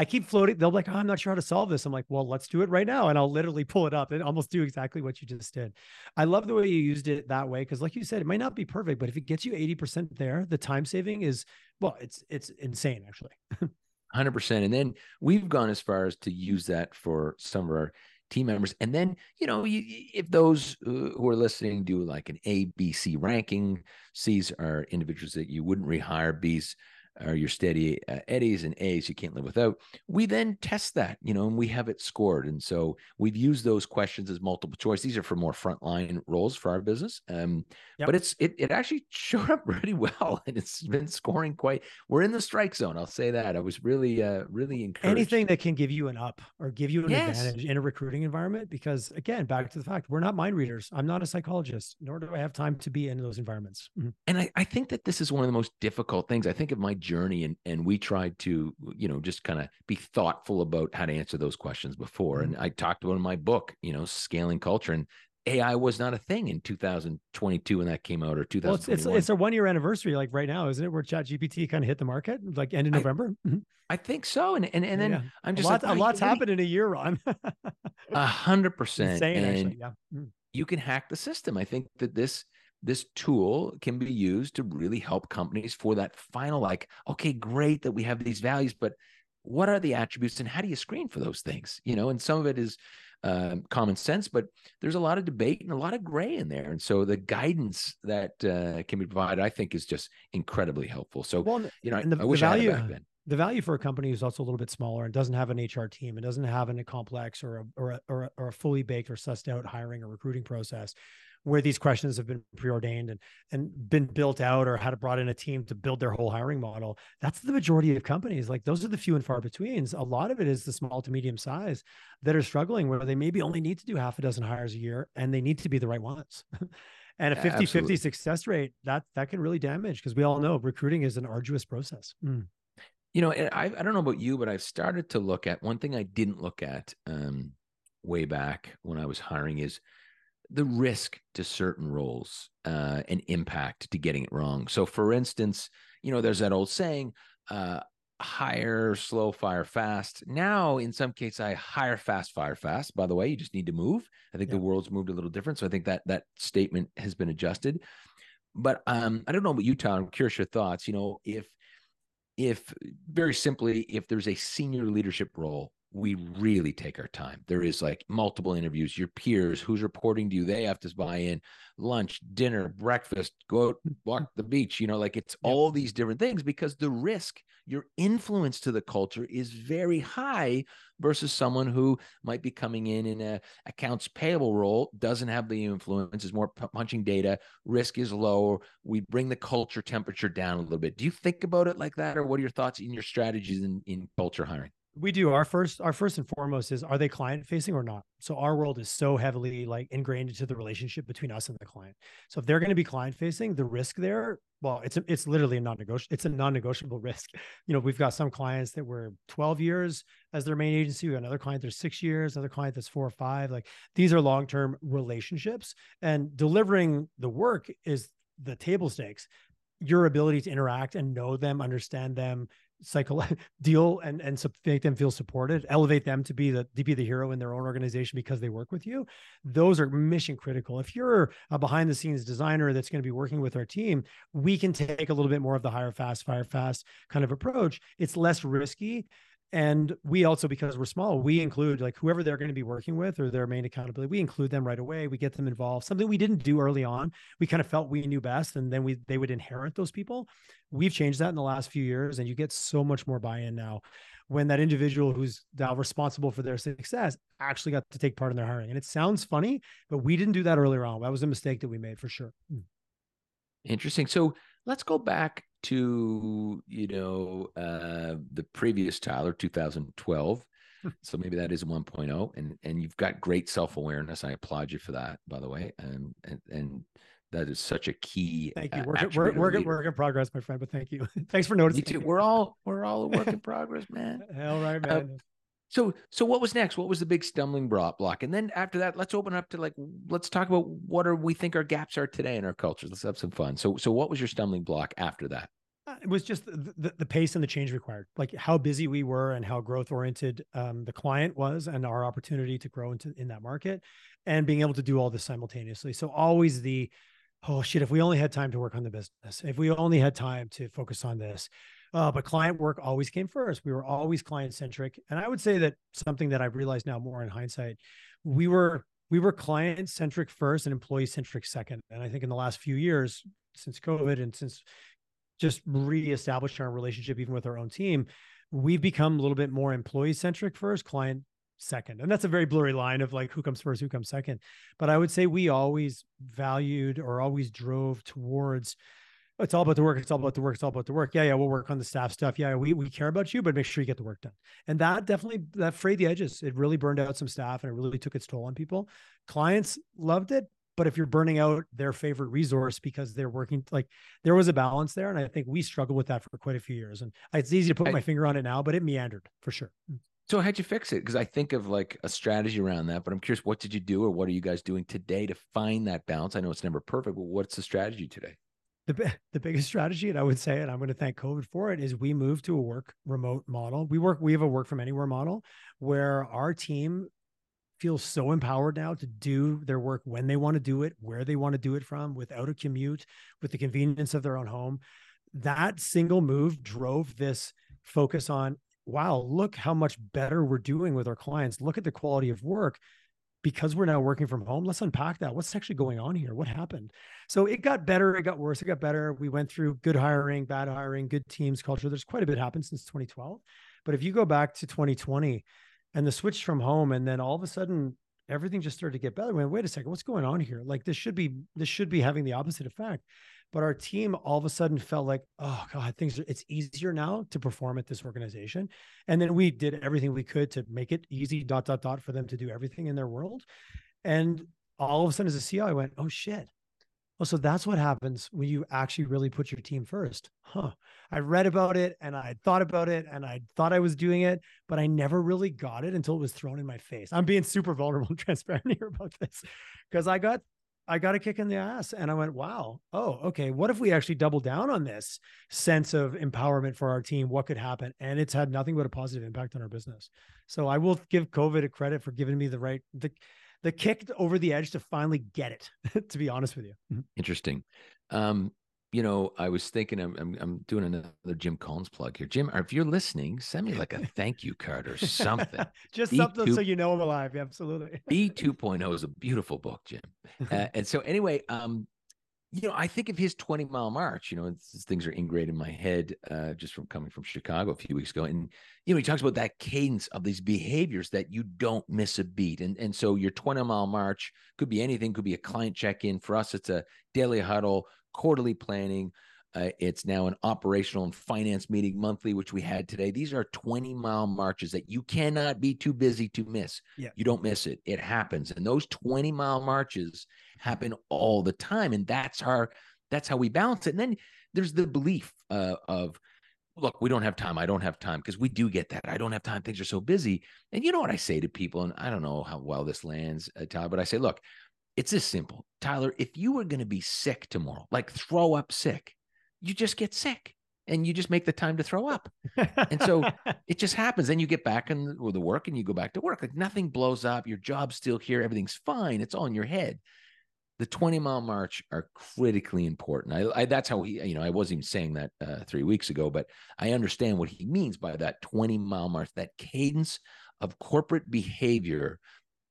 keep floating. They'll be like, oh, I'm not sure how to solve this. I'm like, well, let's do it right now. And I'll literally pull it up and almost do exactly what you just did. I love the way you used it that way. Cause like you said, it might not be perfect, but if it gets you 80% there, the time saving is, well, it's, it's insane actually. Hundred percent. And then we've gone as far as to use that for some of our team members. And then, you know, you, if those uh, who are listening do like an A, B, C ranking, C's are individuals that you wouldn't rehire, B's are your steady uh, eddies and A's you can't live without. We then test that, you know, and we have it scored. And so we've used those questions as multiple choice. These are for more frontline roles for our business. Um, yep. but it's it it actually showed up really well, and it's been scoring quite. We're in the strike zone. I'll say that. I was really uh really encouraged. Anything that can give you an up or give you an yes. advantage in a recruiting environment, because again, back to the fact we're not mind readers. I'm not a psychologist, nor do I have time to be in those environments. Mm-hmm. And I, I think that this is one of the most difficult things. I think of my journey and and we tried to you know just kind of be thoughtful about how to answer those questions before mm-hmm. and i talked about in my book you know scaling culture and AI was not a thing in 2022 when that came out or 2021. Well, it's, it's, it's a one year anniversary, like right now, isn't it? Where Chat GPT kind of hit the market, like end of November. I, mm-hmm. I think so, and and and then yeah. I'm just a, lot, like, a lot's happened in a year, Ron. A hundred percent, actually, yeah. Mm. you can hack the system. I think that this this tool can be used to really help companies for that final like okay great that we have these values but what are the attributes and how do you screen for those things? You know and some of it is uh, common sense but there's a lot of debate and a lot of gray in there. And so the guidance that uh, can be provided i think is just incredibly helpful. So well, you know the, i wish value, i had it back then. the value for a company who's also a little bit smaller and doesn't have an HR team. And doesn't have a complex or a, or a, or a, or a fully baked or sussed out hiring or recruiting process where these questions have been preordained and and been built out or had brought in a team to build their whole hiring model that's the majority of companies like those are the few and far betweens a lot of it is the small to medium size that are struggling where they maybe only need to do half a dozen hires a year and they need to be the right ones and a 50 Absolutely. 50 success rate that that can really damage because we all know recruiting is an arduous process mm. you know I, I don't know about you but i've started to look at one thing i didn't look at um, way back when i was hiring is the risk to certain roles uh, and impact to getting it wrong. So, for instance, you know, there's that old saying, uh, hire slow, fire fast. Now, in some cases, I hire fast, fire fast. By the way, you just need to move. I think yeah. the world's moved a little different. So I think that that statement has been adjusted. But um, I don't know about you, Tom. I'm curious your thoughts. You know, if if very simply, if there's a senior leadership role we really take our time. There is like multiple interviews, your peers, who's reporting to you, they have to buy in lunch, dinner, breakfast, go out, mm. walk the beach, you know, like it's yep. all these different things because the risk, your influence to the culture is very high versus someone who might be coming in in a accounts payable role, doesn't have the influence, is more punching data, risk is lower. We bring the culture temperature down a little bit. Do you think about it like that? Or what are your thoughts in your strategies in, in culture hiring? We do. Our first our first and foremost is are they client facing or not? So our world is so heavily like ingrained into the relationship between us and the client. So if they're going to be client facing the risk there well it's a, it's literally a non-negotiable it's a non-negotiable risk. You know we've got some clients that were 12 years as their main agency. We got another client that's six years another client that's four or five. Like these are long-term relationships. And delivering the work is the table stakes. Your ability to interact and know them understand them cycle deal and and make them feel supported elevate them to be the to be the hero in their own organization because they work with you. Those are mission critical. If you're a behind the scenes designer that's going to be working with our team we can take a little bit more of the hire fast fire fast kind of approach. It's less risky and we also because we're small we include like whoever they're going to be working with or their main accountability we include them right away. We get them involved. Something we didn't do early on we kind of felt we knew best and then we they would inherit those people. We've changed that in the last few years and you get so much more buy-in now when that individual who's now responsible for their success actually got to take part in their hiring. And it sounds funny but we didn't do that earlier on. That was a mistake that we made for sure. Hmm. interesting. So let's go back to you know uh, the previous Tyler 2012. Hmm. so maybe that is 1.0 and and you've got great self-awareness. I applaud you for that, by the way. And and, and that is such a key. Thank you. Work, work, work, work in progress, my friend. But thank you. Thanks for noticing. We're all we're all a work in progress, man. Hell right, uh, man. Uh, so, so what was next? What was the big stumbling block? And then after that, let's open up to like, let's talk about what are we think our gaps are today in our culture. Let's have some fun. So, so what was your stumbling block after that? Uh, it was just the, the, the, pace and the change required, like how busy we were and how growth oriented um, the client was, and our opportunity to grow into in that market, and being able to do all this simultaneously. So always the, oh shit, if we only had time to work on the business, if we only had time to focus on this, Uh, but client work always came first. We were always client centric. And I would say that something that I've realized now more in hindsight, we were we were client centric first and employee centric second. And I think in the last few years, since COVID and since just reestablishing our relationship even with our own team, we've become a little bit more employee centric first, client second. And that's a very blurry line of like who comes first, who comes second. But I would say we always valued or always drove towards it's all about the work. It's all about the work. It's all about the work. Yeah, yeah, we'll work on the staff stuff. Yeah, we we care about you, but make sure you get the work done. And that definitely that frayed the edges. It really burned out some staff and it really took its toll on people. Clients loved it, but if you're burning out their favorite resource because they're working like there was a balance there and i think we struggled with that for quite a few years and it's easy to put I, my finger on it now but it meandered for sure mm. so how'd you fix it because i think of like a strategy around that but i'm curious what did you do or what are you guys doing today to find that balance i know it's never perfect but what's the strategy today the, the biggest strategy and i would say and i'm going to thank covid for it is we moved to a work remote model we work we have a work from anywhere model where our team feels so empowered now to do their work when they want to do it, where they want to do it from, without a commute, with the convenience of their own home. That single move drove this focus on wow, look how much better we're doing with our clients. Look at the quality of work because we're now working from home. Let's unpack that. What's actually going on here? What happened? So it got better, it got worse, it got better. We went through good hiring, bad hiring, good teams, culture. There's quite a bit happened since 2012. But if you go back to 2020, and the switch from home and then all of a sudden everything just started to get better went wait a second what's going on here like this should be this should be having the opposite effect but our team all of a sudden felt like oh god things are, it's easier now to perform at this organization and then we did everything we could to make it easy dot dot dot for them to do everything in their world and all of a sudden as a CEO I went oh shit well so that's what happens when you actually really put your team first. Huh. I read about it and I thought about it and I thought I was doing it, but I never really got it until it was thrown in my face. I'm being super vulnerable and transparent here about this because I got I got a kick in the ass and I went, wow, oh, okay. What if we actually double down on this sense of empowerment for our team? What could happen? And it's had nothing but a positive impact on our business. So I will give COVID a credit for giving me the right, the, the kick over the edge to finally get it. to be honest with you. Mm-hmm. Interesting. Um, you know, I was thinking I'm, I'm, I'm doing another Jim Collins plug here. Jim, if you're listening, send me like a thank you card or something. Just B2, something so you know I'm alive. absolutely. BE 2.0 is a beautiful book, Jim. Uh, and so anyway, um, you know, I think of his 20 mile march, you know, things are ingrained in my head uh, just from coming from Chicago a few weeks ago. And, you know, he talks about that cadence of these behaviors that you don't miss a beat. And, and so your 20 mile march could be anything, could be a client check in. For us, it's a daily huddle, quarterly planning. Uh, it's now an operational and finance meeting monthly, which we had today. These are 20 mile marches that you cannot be too busy to miss. Yeah. You don't miss it. It happens. And those 20 mile marches happen all the time. And that's our, that's how we balance it. And then there's the belief uh, of, look, we don't have time. I don't have time because we do get that. I don't have time. Things are so busy. And you know what I say to people, and I don't know how well this lands, uh, Tyler, but I say, look, it's this simple. Tyler, if you were going to be sick tomorrow, like throw up sick, you just get sick and you just make the time to throw up. and so it just happens. Then you get back in with the work and you go back to work. Like nothing blows up. Your job's still here. Everything's fine. It's all in your head. The 20 mile march are critically important. I, I that's how he, you know, I wasn't even saying that uh, three weeks ago, but I understand what he means by that 20 mile march, that cadence of corporate behavior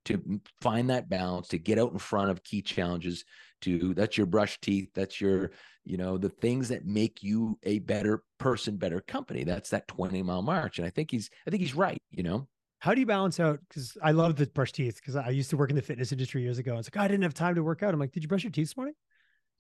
to find that balance, to get out in front of key challenges, to that's your brush teeth, that's your you know the things that make you a better person better company. That's that 20 mile march and i think he's i think he's right you know? How do you balance out because i love the brush teeth because i used to work in the fitness industry years ago it's like oh, i didn't have time to work out. I'm like did you brush your teeth this morning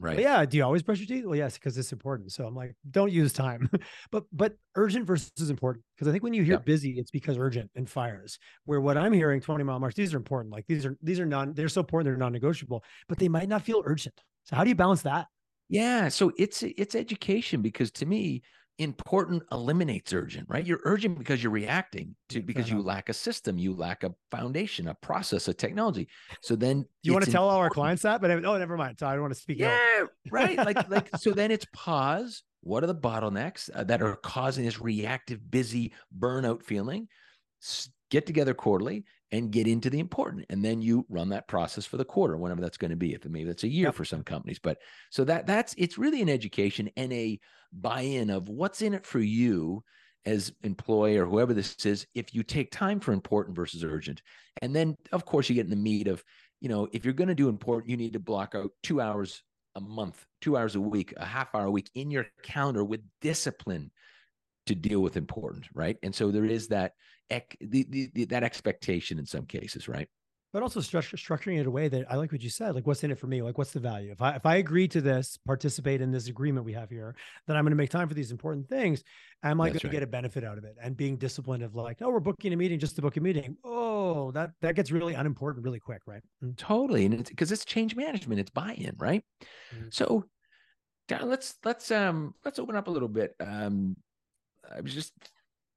right. But yeah do you always brush your teeth? Well yes because it's important so i'm like don't use time. But but urgent versus important because i think when you hear busy it's because urgent and fires where what i'm hearing 20 mile march these are important like these are these are non they're so important they're non-negotiable but they might not feel urgent. So how do you balance that? Yeah, so it's it's education because to me, important eliminates urgent, right? You're urgent because you're reacting to because uh-huh. you lack a system, you lack a foundation, a process, a technology. So then you want to tell all our clients that, but oh, never mind. So I don't want to speak. Yeah, right. Like like so then it's pause. What are the bottlenecks uh, that are causing this reactive, busy burnout feeling? S- get together quarterly and get into the important and then you run that process for the quarter whenever that's going to be if maybe that's a year yep. for some companies but so that that's it's really an education and a buy-in of what's in it for you as employee or whoever this is if you take time for important versus urgent and then of course you get in the meat of you know if you're going to do important you need to block out two hours a month two hours a week a half hour a week in your calendar with discipline to deal with important right and so there is that the, the, the, that expectation in some cases, right? But also structure, structuring it in a way that I like what you said. Like, what's in it for me? Like, what's the value? If I if I agree to this, participate in this agreement we have here, then I'm going to make time for these important things. Am I going to get a benefit out of it? And being disciplined of like, oh, we're booking a meeting just to book a meeting. Oh, that that gets really unimportant really quick, right? Mm. Totally, and it's because it's change management, it's buy-in, right? Mm-hmm. So, let's let's um let's open up a little bit. Um, I was just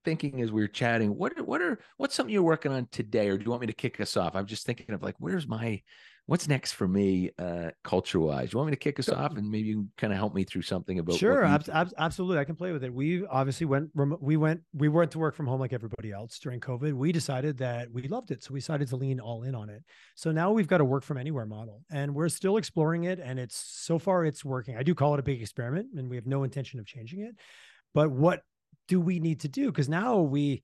thinking as we were chatting, what what are what's something you're working on today, or do you want me to kick us off? I'm just thinking of like, where's my what's next for me uh culture wise you want me to kick us off and maybe you can kind of help me through something about sure ab- ab- absolutely i can play with it. We obviously went we went we went to work from home like everybody else during covid. We decided that we loved it so we decided to lean all in on it. So now we've got a work from anywhere model and we're still exploring it and it's so far it's working. I do call it a big experiment and we have no intention of changing it but what do we need to do? Because now we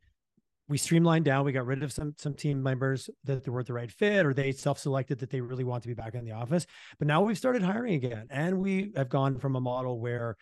we streamlined down. We got rid of some some team members that weren't the right fit, or they self-selected that they really want to be back in the office. But now we've started hiring again, and we have gone from a model where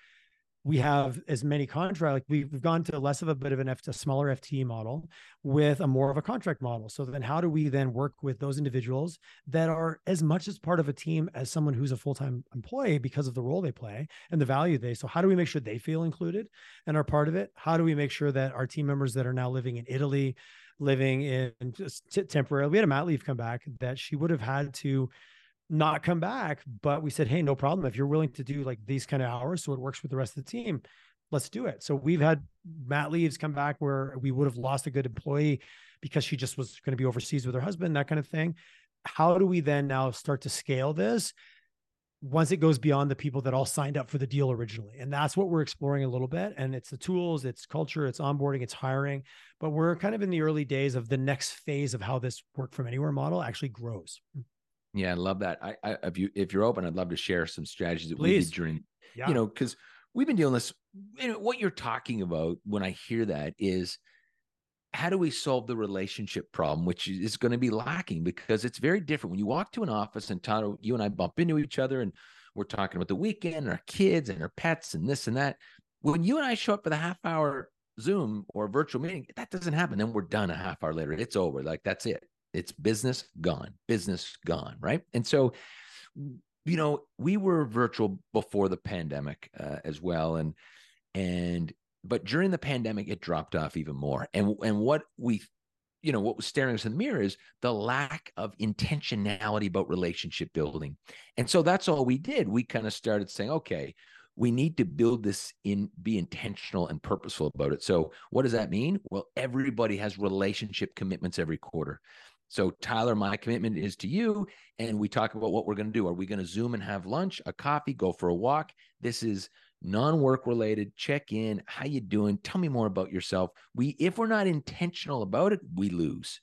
we have as many contract like we've gone to less of a bit of an F, a smaller FTE model with a more of a contract model. So then how do we then work with those individuals that are as much as part of a team as someone who's a full-time employee because of the role they play and the value they so how do we make sure they feel included and are part of it? How do we make sure that our team members that are now living in Italy, living in just t- temporarily, we had a mat leave come back that she would have had to not come back. But we said, hey, no problem. If you're willing to do like these kind of hours, so it works with the rest of the team, let's do it. So we've had mat leaves come back where we would have lost a good employee because she just was going to be overseas with her husband, that kind of thing. How do we then now start to scale this? once it goes beyond the people that all signed up for the deal originally. And that's what we're exploring a little bit. And it's the tools, it's culture, it's onboarding, it's hiring. But we're kind of in the early days of the next phase of how this work from anywhere model actually grows. Yeah, I love that. I, I if you if you're open, I'd love to share some strategies that Please. we did during, yeah. you know, because we've been dealing this. You know, what you're talking about when I hear that is how do we solve the relationship problem, which is going to be lacking because it's very different when you walk to an office and Todd, you and I bump into each other and we're talking about the weekend and our kids and our pets and this and that. When you and I show up for the half hour Zoom or virtual meeting, that doesn't happen. Then we're done a half hour later. It's over. Like that's it. It's business gone, business gone, right? And so, you know, we were virtual before the pandemic uh, as well, and and but during the pandemic, it dropped off even more. And and what we, you know, what was staring us in the mirror is the lack of intentionality about relationship building. And so that's all we did. We kind of started saying, okay, we need to build this in be intentional and purposeful about it so what does that mean well everybody has relationship commitments every quarter so, Tyler, my commitment is to you. And we talk about what we're going to do. Are we going to Zoom and have lunch, a coffee, go for a walk? This is non-work related. Check in. How you doing? Tell me more about yourself. We, if we're not intentional about it, we lose.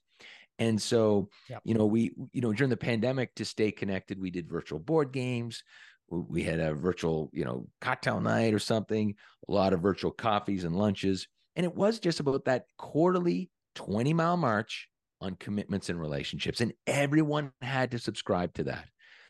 And so, yep. you know, we, you know, during the pandemic to stay connected, we did virtual board games. We had a virtual, you know, cocktail night or something, a lot of virtual coffees and lunches. And it was just about that quarterly 20 mile march on commitments and relationships. And everyone had to subscribe to that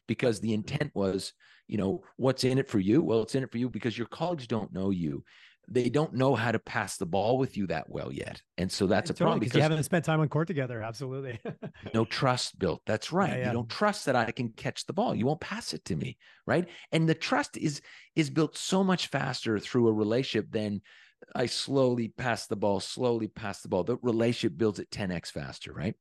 because the mm-hmm. intent was, you know, what's in it for you? Well, it's in it for you because your colleagues don't know you. They don't know how to pass the ball with you that well yet. And so that's and a problem because you haven't spent time on court together. Absolutely. no trust built. That's right. Yeah, yeah. You don't trust that I can catch the ball. You won't pass it to me. Right. And the trust is is built so much faster through a relationship than I slowly pass the ball, slowly pass the ball. The relationship builds at 10x faster, right?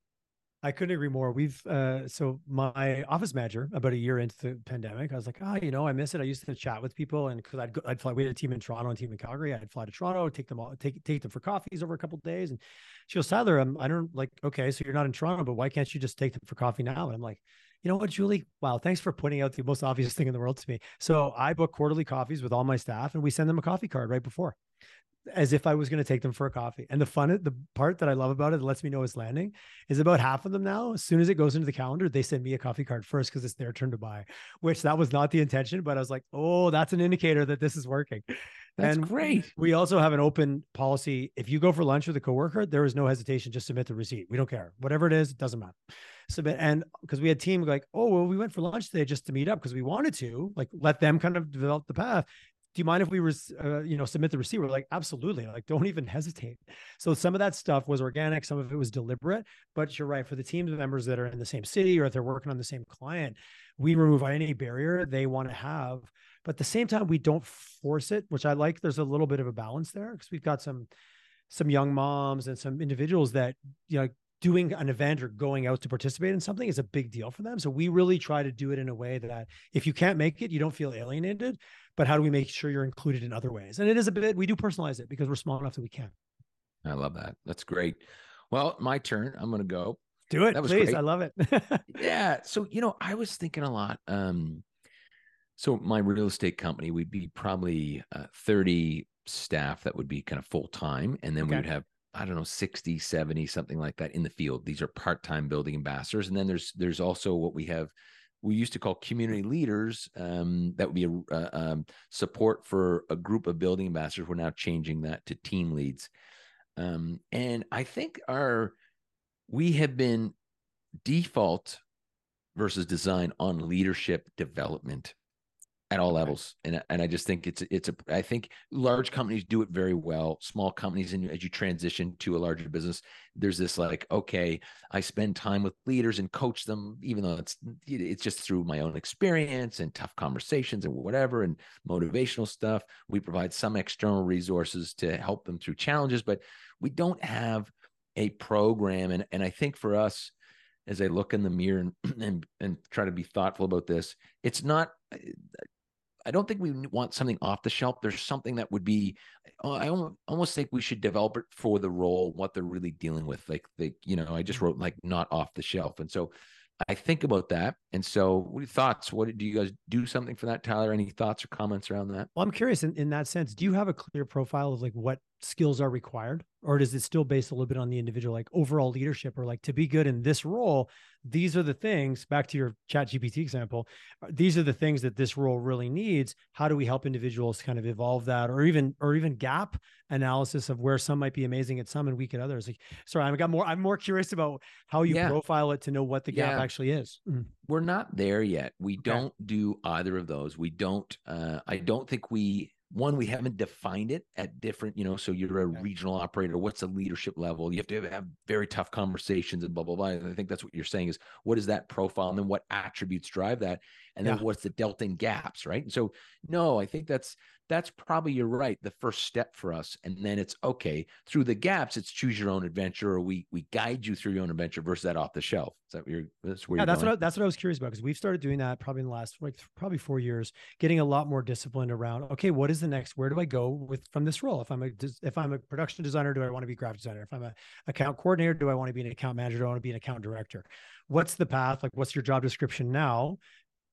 I couldn't agree more. We've uh, so my office manager about a year into the pandemic, I was like, oh, you know, I miss it. I used to chat with people, and because I'd go, I'd fly. We had a team in Toronto and team in Calgary. I'd fly to Toronto, take them all, take take them for coffees over a couple days, and she goes, Tyler, I'm, I don't like. Okay, so you're not in Toronto, but why can't you just take them for coffee now? And I'm like, you know what, Julie? Wow, thanks for pointing out the most obvious thing in the world to me. So I book quarterly coffees with all my staff, and we send them a coffee card right before as if I was going to take them for a coffee. And the fun, the part that I love about it, that lets me know it's landing, is about half of them now. As soon as it goes into the calendar, they send me a coffee card first because it's their turn to buy. Which that was not the intention, but I was like, oh, that's an indicator that this is working. That's and great. We also have an open policy. If you go for lunch with a coworker, there is no hesitation. Just submit the receipt. We don't care. Whatever it is, it doesn't matter. Submit. And because we had team like, oh, well, we went for lunch today just to meet up because we wanted to, like, let them kind of develop the path do you mind if we were, uh, you know, submit the receipt? We're like, absolutely. Like, don't even hesitate. So some of that stuff was organic, some of it was deliberate. But you're right for the team members that are in the same city or if they're working on the same client, we remove any barrier they want to have. But at the same time, we don't force it, which I like. There's a little bit of a balance there because we've got some some young moms and some individuals that you know doing an event or going out to participate in something is a big deal for them. So we really try to do it in a way that if you can't make it, you don't feel alienated. But how do we make sure you're included in other ways? And it is a bit, we do personalize it because we're small enough that we can. I love that. That's great. Well, my turn. I'm going to go. Do it, that was please. Great. I love it. yeah. So, you know, I was thinking a lot. Um, so my real estate company, we'd be probably uh, 30 staff that would be kind of full time. And then okay. we would have I don't know, 60, 70, something like that in the field. These are part-time building ambassadors. And then there's there's also what we have we used to call community leaders. Um, that would be a uh, um, support for a group of building ambassadors. We're now changing that to team leads. Um, and I think our we have been default versus design on leadership development at all levels and and i just think it's it's a i think large companies do it very well small companies and as you transition to a larger business there's this like okay i spend time with leaders and coach them even though it's it's just through my own experience and tough conversations and whatever and motivational stuff. We provide some external resources to help them through challenges but we don't have a program and and i think for us as I look in the mirror and, and, and try to be thoughtful about this, it's not I don't think we want something off the shelf. There's something that would be, uh, I almost think we should develop it for the role, what they're really dealing with. Like, they, you know, I just wrote like not off the shelf. And so I think about that. And so, what are your thoughts? What do you guys do something for that, Tyler? Any thoughts or comments around that? Well, I'm curious in, in that sense. Do you have a clear profile of like what skills are required, or is it still based a little bit on the individual, like overall leadership, or like to be good in this role? these are the things back to your chat gpt example uh, these are the things that this role really needs how do we help individuals kind of evolve that or even or even gap analysis of where some might be amazing at some and weak at others like sorry i've got more i'm more curious about how you yeah. profile it to know what the gap yeah. actually is mm. we're not there yet we okay. don't do either of those we don't uh, i don't think we one we haven't defined it at different you know so you're a regional operator what's the leadership level? You have to have very tough conversations and blah blah blah and i think that's what you're saying is what is that profile? And then what attributes drive that and then yeah. what's the delta in gaps right? And so no i think that's that's probably you're right the first step for us and then it's okay through the gaps it's choose your own adventure or we we guide you through your own adventure versus that off the shelf. Is that that's where yeah that's going? what I, that's what I was curious about because we've started doing that probably in the last like probably four years getting a lot more disciplined around okay what is the next where do I go with from this role? If I'm a if I'm a production designer do I want to be graphic designer? If I'm a account coordinator do I want to be an account manager? Do I want to be an account director? What's the path? Like what's your job description now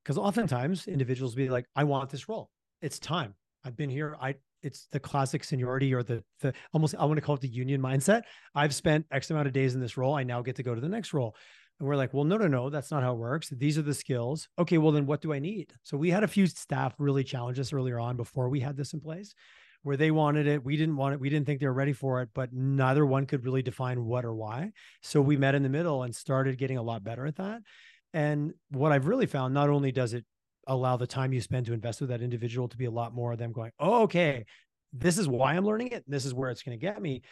because oftentimes individuals be like i want this role it's time I've been here. I it's the classic seniority or the the almost I want to call it the union mindset. I've spent X amount of days in this role. I now get to go to the next role. And we're like, well, no, no, no, that's not how it works. These are the skills. Okay, well, then what do I need? So we had a few staff really challenge us earlier on before we had this in place, where they wanted it. We didn't want it. We didn't think they were ready for it, but neither one could really define what or why. So we met in the middle and started getting a lot better at that. And what I've really found, not only does it allow the time you spend to invest with that individual to be a lot more of them going, oh, okay, this is why I'm learning it. This is where it's going to get me.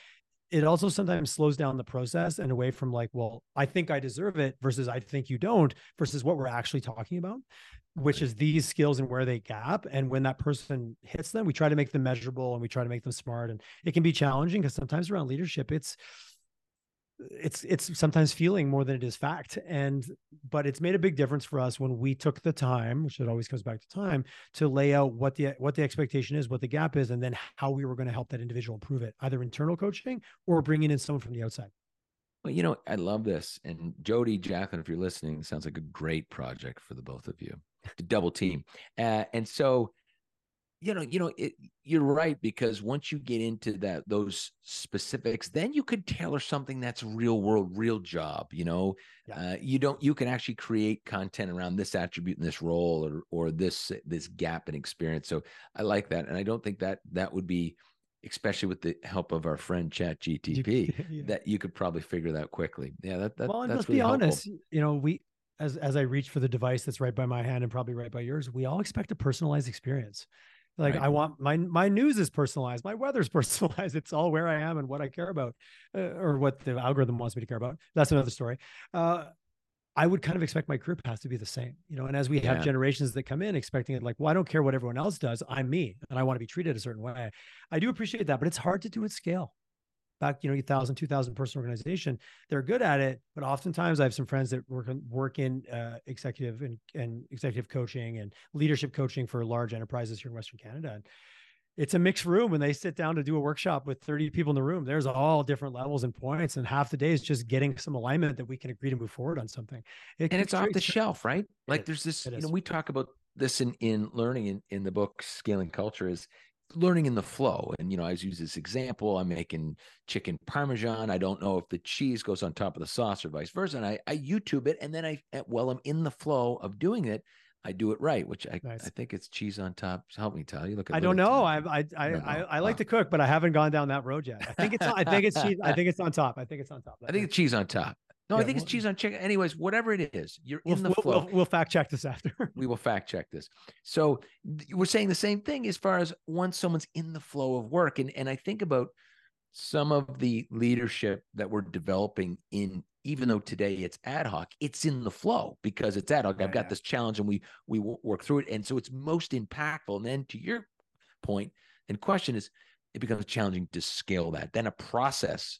It also sometimes slows down the process and away from like, well, I think I deserve it versus I think you don't versus what we're actually talking about, which is these skills and where they gap. And when that person hits them, we try to make them measurable and we try to make them smart. And it can be challenging because sometimes around leadership, it's it's it's sometimes feeling more than it is fact and but it's made a big difference for us when we took the time which it always comes back to time to lay out what the what the expectation is what the gap is and then how we were going to help that individual improve it either internal coaching or bringing in someone from the outside. Well you know i love this and jody jacqueline if you're listening sounds like a great project for the both of you. To double team. Uh, and so you know, you know, it, you're right because once you get into that those specifics, then you could tailor something that's real world, real job. You know, yeah. uh, you don't you can actually create content around this attribute and this role or or this this gap in experience. So I like that, and I don't think that that would be especially with the help of our friend Chat GTP, yeah. that you could probably figure that quickly. Yeah, that, that well, and that's let's really be helpful. honest. You know, we as as I reach for the device that's right by my hand and probably right by yours, we all expect a personalized experience. Like right. I want my my news is personalized, my weather's personalized. It's all where I am and what I care about, uh, or what the algorithm wants me to care about. That's another story. Uh, I would kind of expect my career path to be the same, you know. And as we have generations that come in expecting it, like, well, I don't care what everyone else does. I'm me, and I want to be treated a certain way. I do appreciate that, but it's hard to do at scale back, you know, 1,000, 2,000 person organization, they're good at it. But oftentimes I have some friends that work, in, work in uh, executive and, and executive coaching and leadership coaching for large enterprises here in Western Canada. And it's a mixed room when they sit down to do a workshop with 30 people in the room. There's all different levels and points. And half the day is just getting some alignment that we can agree to move forward on something. It and it's off the shelf, right? Like there's this, you know, we talk about this in, in learning in, in the book Scaling Culture is learning in the flow. And, you know, I was use this example. I'm making chicken parmesan. I don't know if the cheese goes on top of the sauce or vice versa. And I, I YouTube it. And then I, eh, while I'm in the flow of doing it, I do it right, which I, nice. I think it's cheese on top. Help me tell you. Look, at, I don't know. I I I, I, I, like to cook, but I haven't gone down that road yet. I think it's I think it's cheese. I think it's on top. I think it's on top. I think it's cheese on top. No, yeah, I think it's cheese on chicken. Anyways, whatever it is, you're we'll, in the flow. We'll, we'll, fact check this after. we will fact check this. So we're saying the same thing as far as once someone's in the flow of work, and and I think about some of the leadership that we're developing in even though today it's ad hoc it's in the flow because it's ad hoc i've got this challenge and we we work through it and so it's most impactful and then to your point and question is it becomes challenging to scale that then a process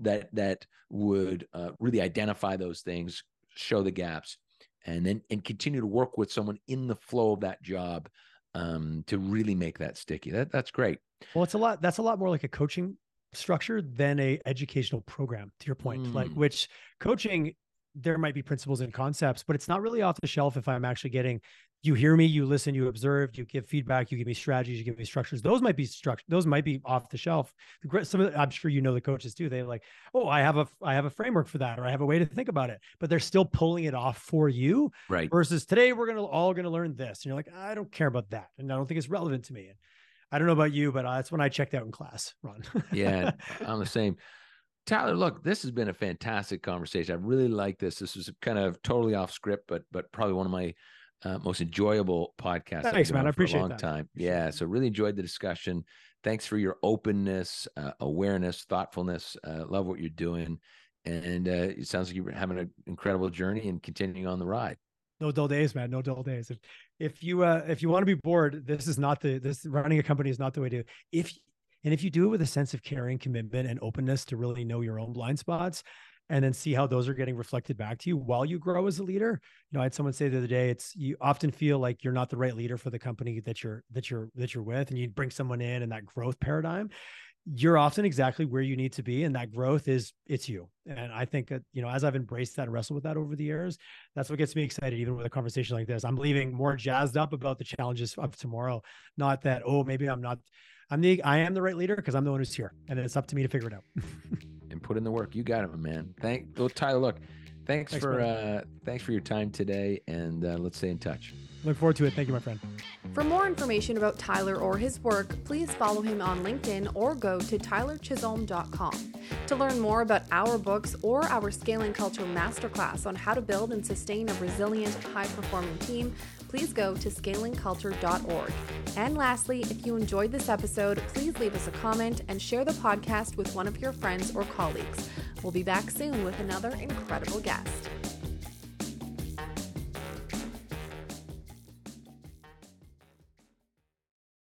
that that would uh, really identify those things, show the gaps, and then and continue to work with someone in the flow of that job um, to really make that sticky. That that's great. Well, it's a lot. That's a lot more like a coaching structure than a educational program. To your point, mm. like which coaching there might be principles and concepts, but it's not really off the shelf if I'm actually getting you hear me, you listen, you observe, you give feedback, you give me strategies, you give me structures. Those might be structured. Those might be off the shelf. Some of the, I'm sure you know the coaches too. They like, oh, I have a I have a framework for that, or I have a way to think about it. But they're still pulling it off for you. Right. Versus today we're gonna all gonna learn this, and you're like, I don't care about that, and I don't think it's relevant to me. And I don't know about you, but uh, that's when I checked out in class. Ron. yeah, I'm the same. Tyler, look, this has been a fantastic conversation. I really like this. This was kind of totally off script, but but probably one of my uh, most enjoyable podcast. Thanks, man. I appreciate a long that. time. Yeah. So really enjoyed the discussion. Thanks for your openness, uh, awareness, thoughtfulness. Uh, love what you're doing, and uh, it sounds like you're having an incredible journey and continuing on the ride. No dull days, man. No dull days. If if you uh, if you want to be bored, this is not the this running a company is not the way to. If and if you do it with a sense of caring, commitment, and openness to really know your own blind spots, and then see how those are getting reflected back to you while you grow as a leader. You know, I had someone say the other day, it's you often feel like you're not the right leader for the company that you're that you're that you're with, and you bring someone in in that growth paradigm. You're often exactly where you need to be, and that growth is it's you. And I think that you know, as I've embraced that and wrestled with that over the years, that's what gets me excited. Even with a conversation like this, I'm leaving more jazzed up about the challenges of tomorrow. Not that oh, maybe I'm not. I'm the I am the right leader because I'm the one who's here, and it's up to me to figure it out. and put in the work. You got it, man. Thank, well, Tyler. Look, thanks, thanks for uh, thanks for your time today, and uh, let's stay in touch. Look forward to it. Thank you, my friend. For more information about Tyler or his work, please follow him on LinkedIn or go to tylerchisholm.com. To learn more about our books or our Scaling Culture Masterclass on how to build and sustain a resilient, high performing team, please go to scalingculture.org. And lastly, if you enjoyed this episode, please leave us a comment and share the podcast with one of your friends or colleagues. We'll be back soon with another incredible guest.